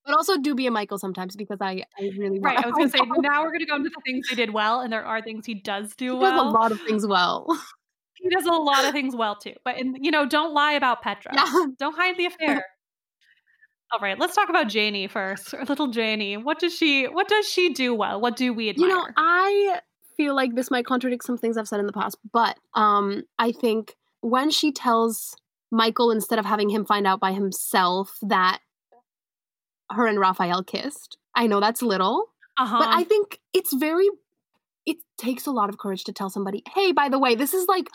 But also do be a Michael sometimes because I, I really right. I was going to say <laughs> now we're going to go into the things he did well, and there are things he does do he well. does a lot of things well. <laughs> He does a lot of things well too. But in, you know, don't lie about Petra. Yeah. <laughs> Don't hide the affair. All right, let's talk about Janie first. Little Janie. What does she what does she do well? What do we admire? You know, I feel like this might contradict some things I've said in the past, but um I think when she tells Michael instead of having him find out by himself that her and Rafael kissed. I know that's little, uh-huh. but I think it's very it takes a lot of courage to tell somebody, "Hey, by the way, this is like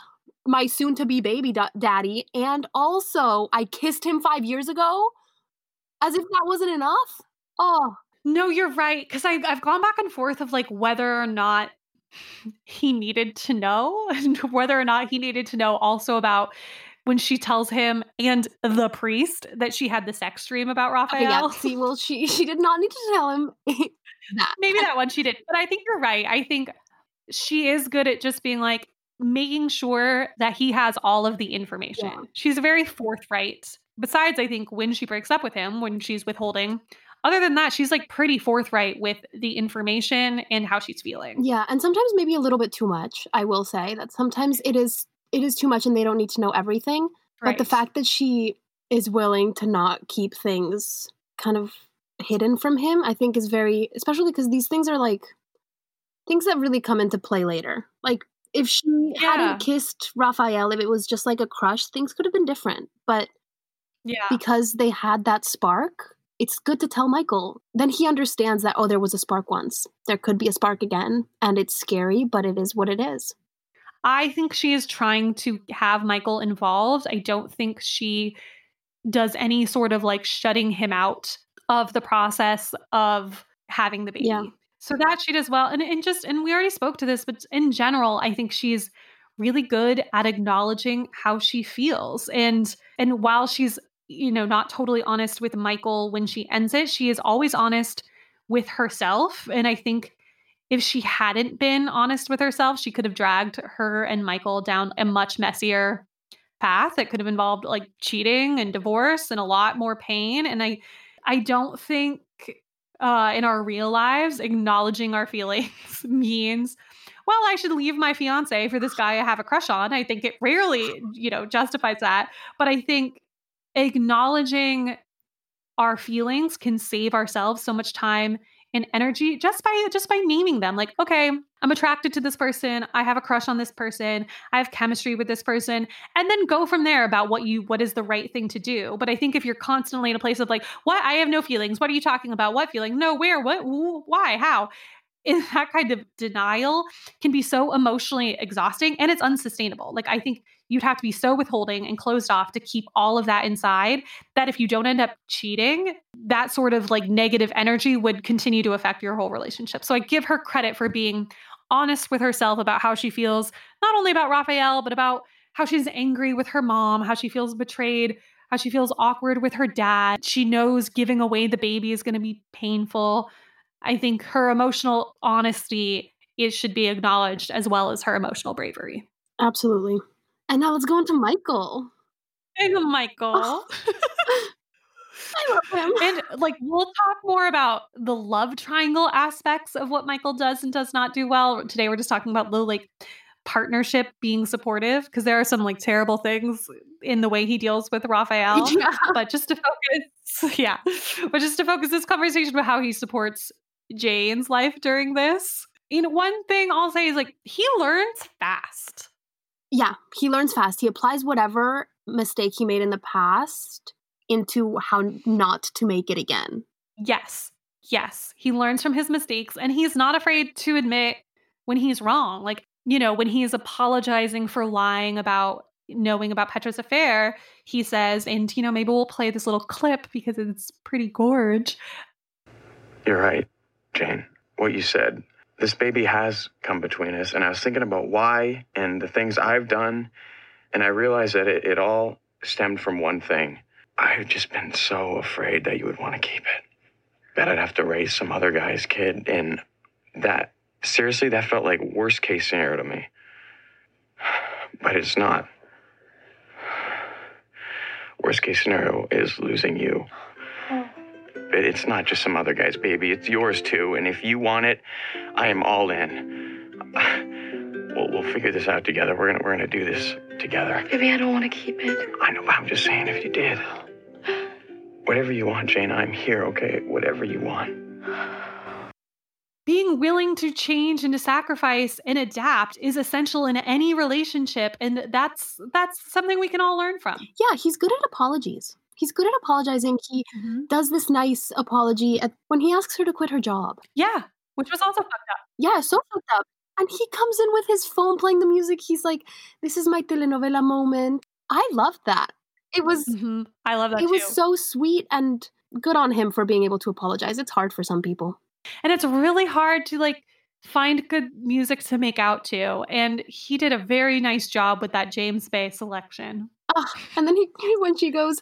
my soon to be baby da- daddy and also I kissed him 5 years ago." As if that wasn't enough. Oh, no, you're right. Because I've, I've gone back and forth of like whether or not he needed to know, <laughs> and whether or not he needed to know also about when she tells him and the priest that she had the sex dream about oh Rafael. Okay, yeah. See, well, she she did not need to tell him <laughs> that. Maybe that one she did, but I think you're right. I think she is good at just being like making sure that he has all of the information. Yeah. She's very forthright. Besides, I think when she breaks up with him, when she's withholding, other than that, she's like pretty forthright with the information and how she's feeling. Yeah, and sometimes maybe a little bit too much. I will say that sometimes it is it is too much and they don't need to know everything. But the fact that she is willing to not keep things kind of hidden from him, I think is very especially because these things are like things that really come into play later. Like if she Yeah. hadn't kissed Rafael, if it was just like a crush, things could have been different. But Yeah. because they had that spark, it's good to tell Michael. Then he understands that, oh, there was a spark once. There could be a spark again. And it's scary, but it is what it is. I think she is trying to have Michael involved. I don't think she does any sort of like shutting him out of the process of having the baby. Yeah. So that she does well. And, and just, and we already spoke to this, but in general, I think she's really good at acknowledging how she feels. And, and while she's, you know, not totally honest with Michael when she ends it, she is always honest with herself. And I think if she hadn't been honest with herself, she could have dragged her and Michael down a much messier path. That could have involved like cheating and divorce and a lot more pain. And I I don't think uh, in our real lives acknowledging our feelings <laughs> means well i should leave my fiance for this guy i have a crush on. I think it rarely you know justifies that. But i think acknowledging our feelings can save ourselves so much time and energy just by just by naming them like okay i'm attracted to this person i have a crush on this person i have chemistry with this person and then go from there about what you what is the right thing to do. But i think if you're constantly in a place of like what? I have no feelings. What are you talking about? What feeling? No where? What? Wh- why? How? In <laughs> that kind of denial can be so emotionally exhausting and it's unsustainable. Like i think you'd have to be so withholding and closed off to keep all of that inside that if you don't end up cheating that sort of like negative energy would continue to affect your whole relationship. So i give her credit for being honest with herself about how she feels not only about rafael but about how she's angry with her mom how she feels betrayed how she feels awkward with her dad. She knows giving away the baby is going to be painful. I think her emotional honesty is should be acknowledged as well as her emotional bravery. Absolutely. And now let's go into Michael. Hey, Michael. <laughs> I love him. <laughs> and like we'll talk more about the love triangle aspects of what Michael does and does not do well. Today we're just talking about the like partnership being supportive because there are some like terrible things in the way he deals with Rafael. <laughs> Yeah. But just to focus, yeah, but just to focus this conversation about how he supports Jane's life during this. You know, one thing I'll say is like he learns fast. Yeah, he learns fast. He applies whatever mistake he made in the past into how not to make it again. Yes. Yes. He learns from his mistakes and he's not afraid to admit when he's wrong. Like, you know, when he's apologizing for lying about knowing about Petra's affair, he says, and, you know, maybe we'll play this little clip because it's pretty gorge. You're right, Jane. What you said. This baby has come between us, and I was thinking about why and the things I've done, and I realized that it, it all stemmed from one thing. I've just been so afraid that you would want to keep it. That I'd have to raise some other guy's kid, and that, seriously, that felt like worst case scenario to me. But it's not. Worst case scenario is losing you. But it's not just some other guy's baby, it's yours too. And if you want it, I am all in. We'll, we'll figure this out together. We're gonna we're gonna do this together. Baby, I don't want to keep it. I know, but I'm just saying if you did. Whatever you want, Jane, I'm here, okay? Whatever you want. Being willing to change and to sacrifice and adapt is essential in any relationship and that's that's something we can all learn from. Yeah, he's good at apologies. He's good at apologizing. He Mm-hmm. does this nice apology at, when he asks her to quit her job. Yeah, which was also fucked up. Yeah, so fucked up. And he comes in with his phone playing the music. He's like, "This is my telenovela moment." I loved that. It was Mhm. I love that it too. was so sweet and good on him for being able to apologize. It's hard for some people. and it's really hard to like find good music to make out to and he did a very nice job with that James Bay selection. Ah, and then he <laughs> when she goes,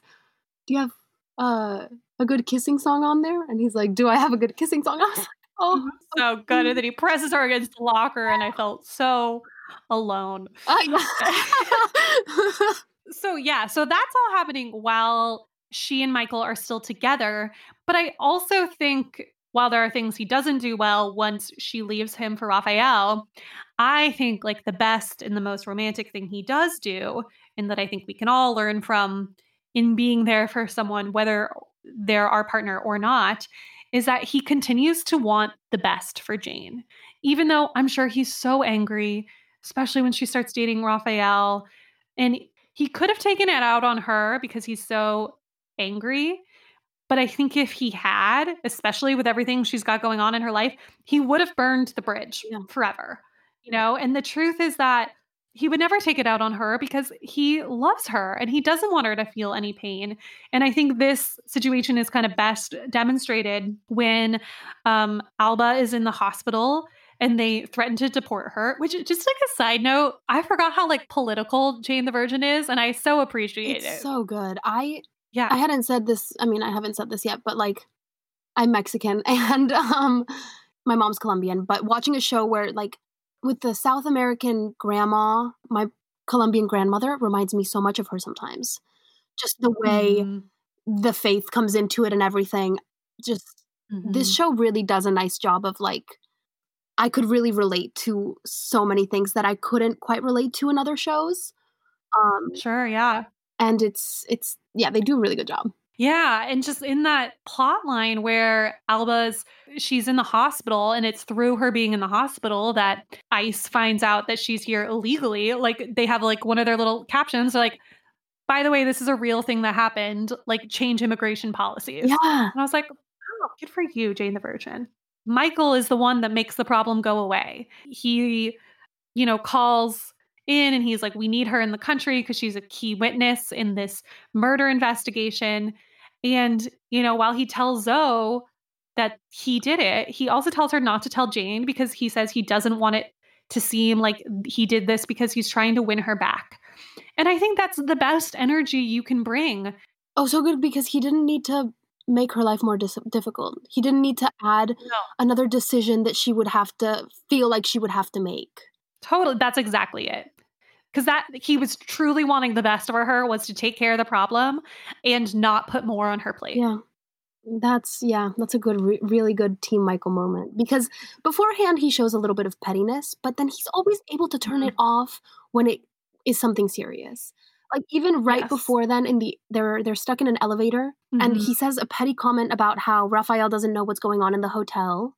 "Do you have uh, a good kissing song on there?" And he's like, "Do I have a good kissing song?" <laughs> I was like, "Oh, So good and then he presses her against the locker and I felt so alone. <laughs> uh, yeah." <laughs> So yeah, so that's all happening while she and Michael are still together, but I also think while there are things he doesn't do well once she leaves him for Rafael, I think like the best and the most romantic thing he does do, and that I think we can all learn from in being there for someone, whether they're our partner or not, is that he continues to want the best for Jane. Even though I'm sure he's so angry, especially when she starts dating Rafael. And he could have taken it out on her because he's so angry. But I think if he had, especially with everything she's got going on in her life, he would have burned the bridge Yeah. forever. You know, and the truth is that he would never take it out on her because he loves her and he doesn't want her to feel any pain. And I think this situation is kind of best demonstrated when um, Alba is in the hospital and they threaten to deport her. Which, just like a side note, I forgot how like political Jane the Virgin is, and I so appreciate it's it. so good. I yeah, I hadn't said this. I mean, I haven't said this yet, but like, I'm Mexican <laughs> and um, my mom's Colombian. But watching a show where like with the South American grandma, my Colombian grandmother reminds me so much of her sometimes. Just the way Mhm, the faith comes into it and everything. Just this mhm. show really does a nice job of like I could really relate to so many things that I couldn't quite relate to in other shows. Um sure, yeah. and it's it's yeah, they do a really good job. Yeah, and just in that plot line where Alba's she's in the hospital and it's through her being in the hospital that ICE finds out that she's here illegally. Like they have like one of their little captions they're like by the way, this is a real thing that happened, like change immigration policies. Yeah. And I was like, oh, good for you, Jane the Virgin. Michael is the one that makes the problem go away. He, you know, calls in and he's like, we need her in the country because she's a key witness in this murder investigation. And, you know, while he tells Zoe that he did it, he also tells her not to tell Jane because he says he doesn't want it to seem like he did this because he's trying to win her back. And I think that's the best energy you can bring Oh, so good because he didn't need to make her life more dis- difficult. He didn't need to add No. another decision that she would have to feel like she would have to make. Totally. That's exactly it. Because that he was truly wanting the best for her was to take care of the problem and not put more on her plate. Yeah. That's yeah, that's a good re- really good team Michael moment because beforehand he shows a little bit of pettiness, but then he's always able to turn it off when it is something serious. Like even right Yes. before then in the they're they're stuck in an elevator and Mhm. he says a petty comment about how Rafael doesn't know what's going on in the hotel.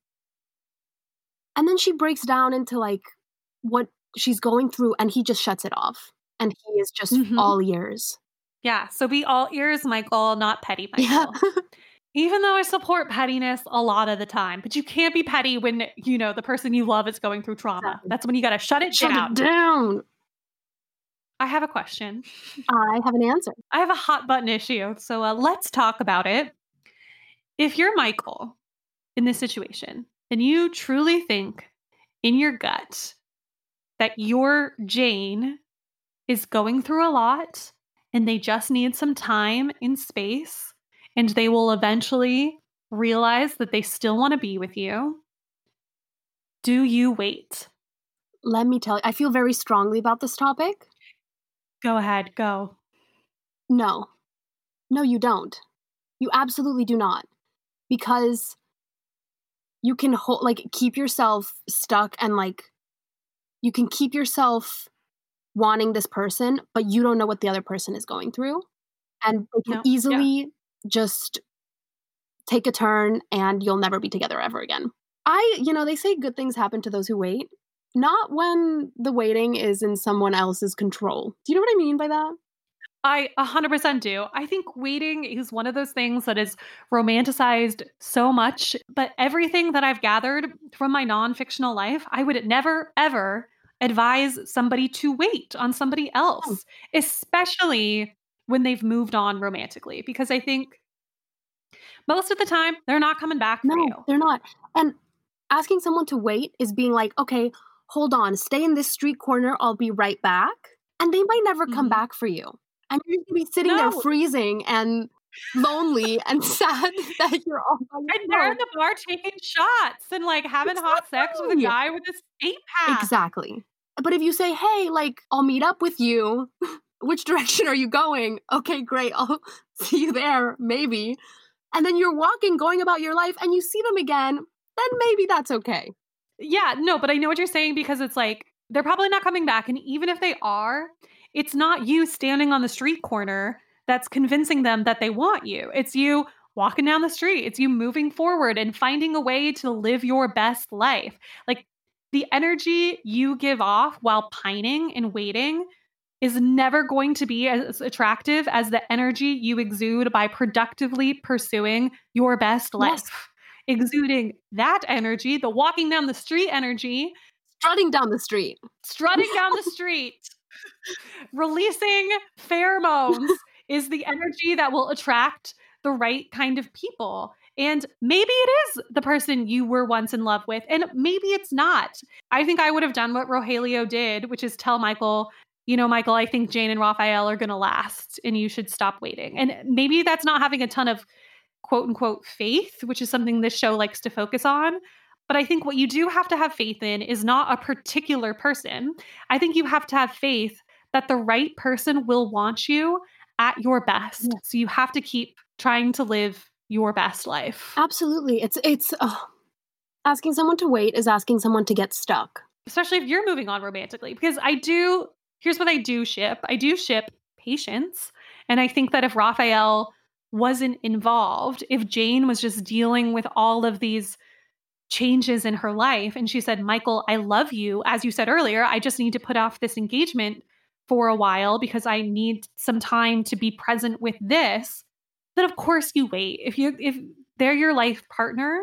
And then she breaks down into like what she's going through and he just shuts it off and he is just Mhm. all ears. Yeah. So be all ears, Michael, not petty, <laughs> Michael. Yeah. Even though I support pettiness a lot of the time, but you can't be petty when you know the person you love is going through trauma. Exactly. That's when you got to shut it Shut down. it down. I have a question. I have an answer. I have a hot button issue, so uh, let's talk about it. If you're Michael in this situation and you truly think in your gut that your Jane is going through a lot and they just need some time and space and they will eventually realize that they still want to be with you, do you wait? Let me tell you, I feel very strongly about this topic. Go ahead, go. No. No, you don't. You absolutely do not. Because you can hold like keep yourself stuck and like you can keep yourself wanting this person, but you don't know what the other person is going through. And they can No, yeah. easily just take a turn and you'll never be together ever again. I, you know, they say good things happen to those who wait, not when the waiting is in someone else's control. Do you know what I mean by that? I 100% do. I think waiting is one of those things that is romanticized so much, but everything that I've gathered from my non fictional life, I would never, ever advise somebody to wait on somebody else, especially when they've moved on romantically, because I think most of the time they're not coming back for No, you. they're not. And asking someone to wait is being like, okay, hold on, stay in this street corner, I'll be right back. And they might never come Mhm. back for you. And you're going to be sitting there freezing and lonely and <laughs> sad that you're all by And they're in the bar taking shots and like having hot sex with a guy with a skate pack. Exactly. But if you say, hey, like, I'll meet up with you, <laughs> which direction are you going? Okay, great. I'll <laughs> see you there, maybe. And then you're walking, going about your life, and you see them again, then maybe that's okay. Yeah, no, but I know what you're saying because it's like they're probably not coming back. And even if they are, it's not you standing on the street corner that's convincing them that they want you. It's you walking down the street, it's you moving forward and finding a way to live your best life. Like the energy you give off while pining and waiting is never going to be as attractive as the energy you exude by productively pursuing your best life. Yes. Exuding that energy, the walking down the street energy, Strutting down the street. strutting down the street, releasing pheromones <laughs> is the energy that will attract the right kind of people. And maybe it is the person you were once in love with, and maybe it's not. I think I would have done what Rogelio did, which is tell Michael, you know, Michael, I think Jane and Rafael are going to last, and you should stop waiting. And maybe that's not having a ton of quote unquote faith, which is something this show likes to focus on. But I think what you do have to have faith in is not a particular person. I think you have to have faith that the right person will want you at your best. Yeah. So you have to keep trying to live your best life. Absolutely. It's it's oh, asking someone to wait is asking someone to get stuck. Especially if you're moving on romantically. Because I do, here's what I do ship I do ship patience. And I think that if Rafael wasn't involved, if Jane was just dealing with all of these changes in her life and she said, Michael, I love you. As you said earlier, I just need to put off this engagement for a while because I need some time to be present with this. Then of course you wait. If you if they're your life partner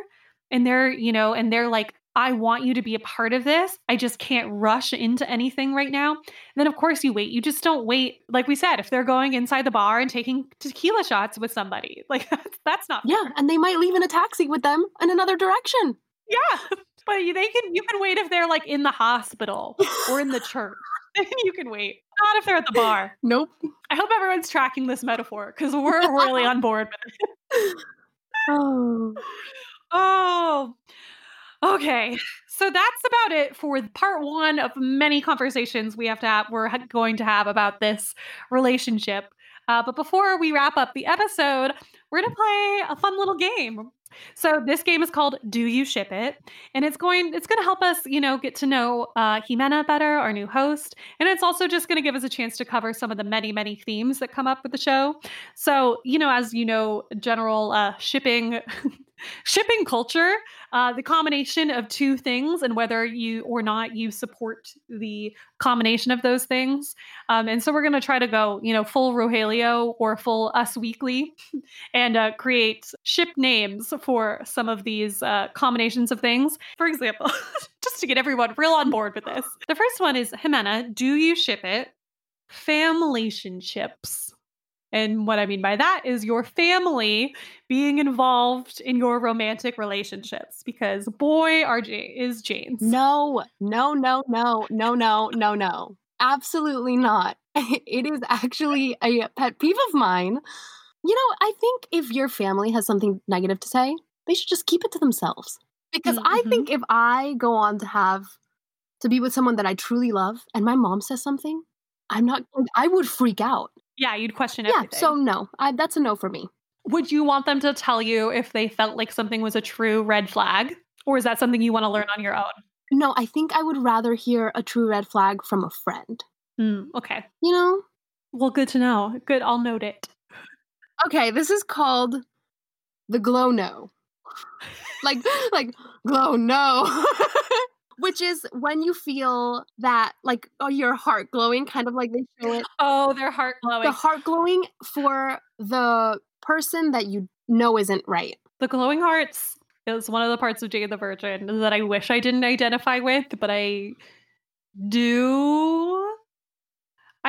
and they're, you know, and they're like, I want you to be a part of this. I just can't rush into anything right now. Then of course you wait. You just don't wait. Like we said, if they're going inside the bar and taking tequila shots with somebody, like <laughs> that's, that's not Yeah, and they might leave in a taxi with them in another direction. Yeah, but you- they can. You can wait if they're like in the hospital or in the <laughs> church. <laughs> you can wait. Not if they're at the bar. Nope. I hope everyone's tracking this metaphor because we're <laughs> really on board with it. Oh. Oh, okay. So that's about it for part one of many conversations we have to have. We're going to have about this relationship. Uh, but before we wrap up the episode, we're going to play a fun little game. So this game is called Do You Ship It? And it's going it's going to help us, you know, get to know uh Jimena better, our new host, and it's also just going to give us a chance to cover some of the many many themes that come up with the show. So, you know, as you know, general uh shipping <laughs> shipping culture, uh, the combination of two things, and whether you or not you support the combination of those things. Um, and so we're going to try to go, you know, full Rogelio or full Us Weekly, <laughs> and uh, create ship names for some of these uh, combinations of things. For example, <laughs> just to get everyone real on board with this, the first one is Jimena. Do you ship it? Family Familationships. And what I mean by that is your family being involved in your romantic relationships because boy, RJ is James. No, no, no, no, no, no, no, no. Absolutely not. <laughs> It is actually a pet peeve of mine. You know, I think if your family has something negative to say, they should just keep it to themselves. Because mm-hmm. I think if I go on to have to be with someone that I truly love and my mom says something, I'm not, I would freak out. Yeah, you'd question yeah, everything. So no, I, that's a no for me. Would you want them to tell you if they felt like something was a true red flag, or is that something you want to learn on your own? No, I think I would rather hear a true red flag from a friend. Mm, okay. You know. Well, good to know. Good, I'll note it. Okay, this is called the glow no. like like glow no. <laughs> which is when you feel that like oh your heart glowing kind of like they show it oh their heart glowing. the heart glowing for the person that you know isn't right. The glowing hearts is one of the parts of jane the virgin that i wish i didn't identify with but i do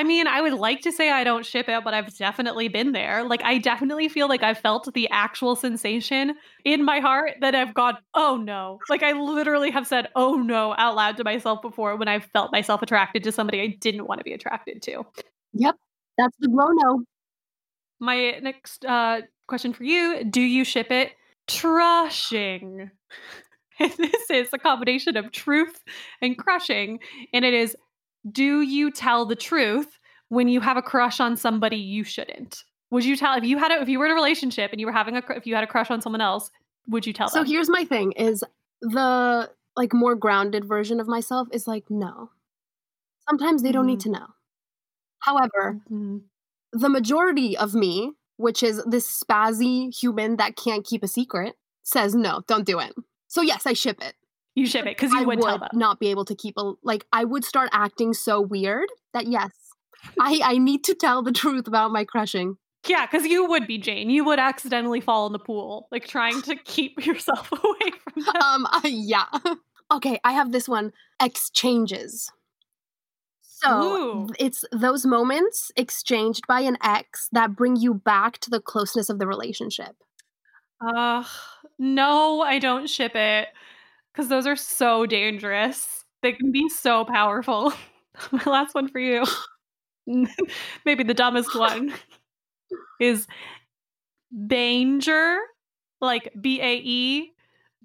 I mean, I would like to say I don't ship it, but I've definitely been there. Like, I definitely feel like I've felt the actual sensation in my heart that I've gone, oh no. Like, I literally have said, oh no, out loud to myself before when I felt myself attracted to somebody I didn't want to be attracted to. Yep. That's the glow no. My next uh, question for you Do you ship it? Trushing. <laughs> This is a combination of truth and crushing. And it is do you tell the truth when you have a crush on somebody you shouldn't? Would you tell if you had a, if you were in a relationship and you were having a if you had a crush on someone else? Would you tell so them? here's my thing: is the like more grounded version of myself is like no. Sometimes they don't mm. need to know. However, mm-hmm. the majority of me, which is this spazzy human that can't keep a secret, says no, don't do it. So yes, I ship it. You ship it because you would, would not be able to keep a like. I would start acting so weird that yes, I I need to tell the truth about my crushing. Yeah, because you would be Jane. You would accidentally fall in the pool, like trying to <laughs> keep yourself <laughs> away from them. Um. Uh, yeah. <laughs> okay, I have this one. Exchanges. So Ooh. it's those moments exchanged by an ex that bring you back to the closeness of the relationship. Uh, no, I don't ship it because those are so dangerous. They can be so powerful. <laughs> My last one for you, <laughs> maybe the dumbest one, <laughs> is danger, like B A E,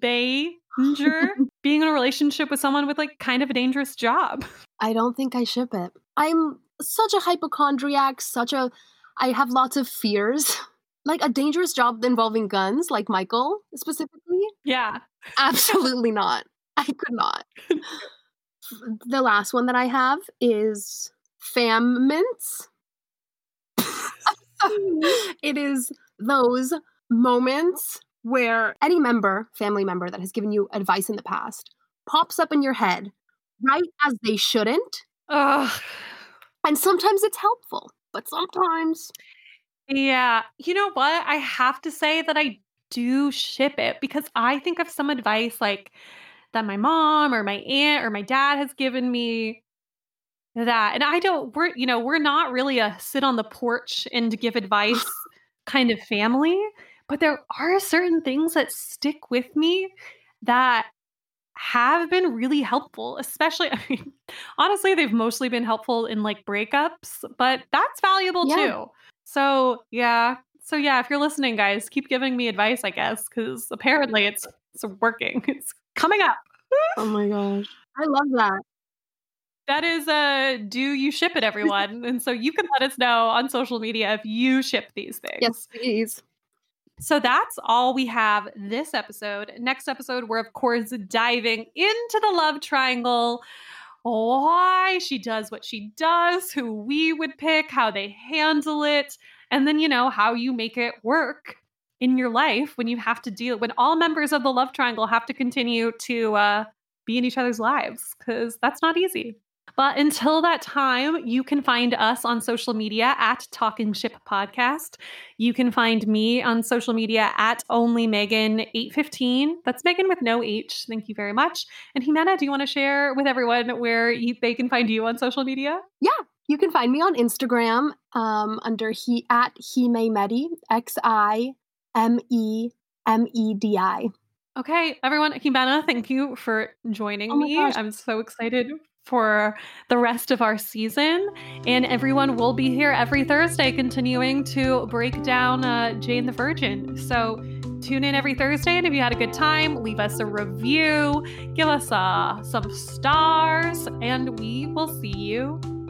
danger, being in a relationship with someone with like kind of a dangerous job. I don't think I ship it. I'm such a hypochondriac, such a I have lots of fears. Like a dangerous job involving guns, like Michael specifically. Yeah. Absolutely not. I could not. <laughs> the last one that I have is fam mints. <laughs> <laughs> it is those moments where any member, family member that has given you advice in the past pops up in your head right as they shouldn't. Ugh. And sometimes it's helpful, but sometimes. Yeah. You know what? I have to say that I do ship it because I think of some advice like that my mom or my aunt or my dad has given me that and I don't we're you know we're not really a sit on the porch and give <sighs> advice kind of family but there are certain things that stick with me that have been really helpful especially <laughs> I mean honestly they've mostly been helpful in like breakups but that's valuable yeah. too so yeah so yeah, if you're listening, guys, keep giving me advice, I guess, because apparently it's it's working. <laughs> It's coming up. oh my gosh. I love that. That is a uh, do you ship it, everyone? <laughs> and so you can let us know on social media if you ship these things. Yes, please. So that's all we have this episode. Next episode, we're of course diving into the love triangle why she does what she does, who we would pick, how they handle it, and then, you know, how you make it work in your life when you have to deal when all members of the love triangle have to continue to uh, be in each other's lives because that's not easy. But until that time, you can find us on social media at Talking Ship Podcast. You can find me on social media at only Megan 815. That's Megan with no H. Thank you very much. And Jimena, do you want to share with everyone where you, they can find you on social media? Yeah, you can find me on Instagram um, under he at Hime Medi, X I M E M E D I. Okay, everyone, Jimena, thank you for joining Oh me. gosh. I'm so excited for the rest of our season. And everyone will be here every Thursday continuing to break down uh, Jane the Virgin. So tune in every Thursday. And if you had a good time, leave us a review, give us uh, some stars, and we will see you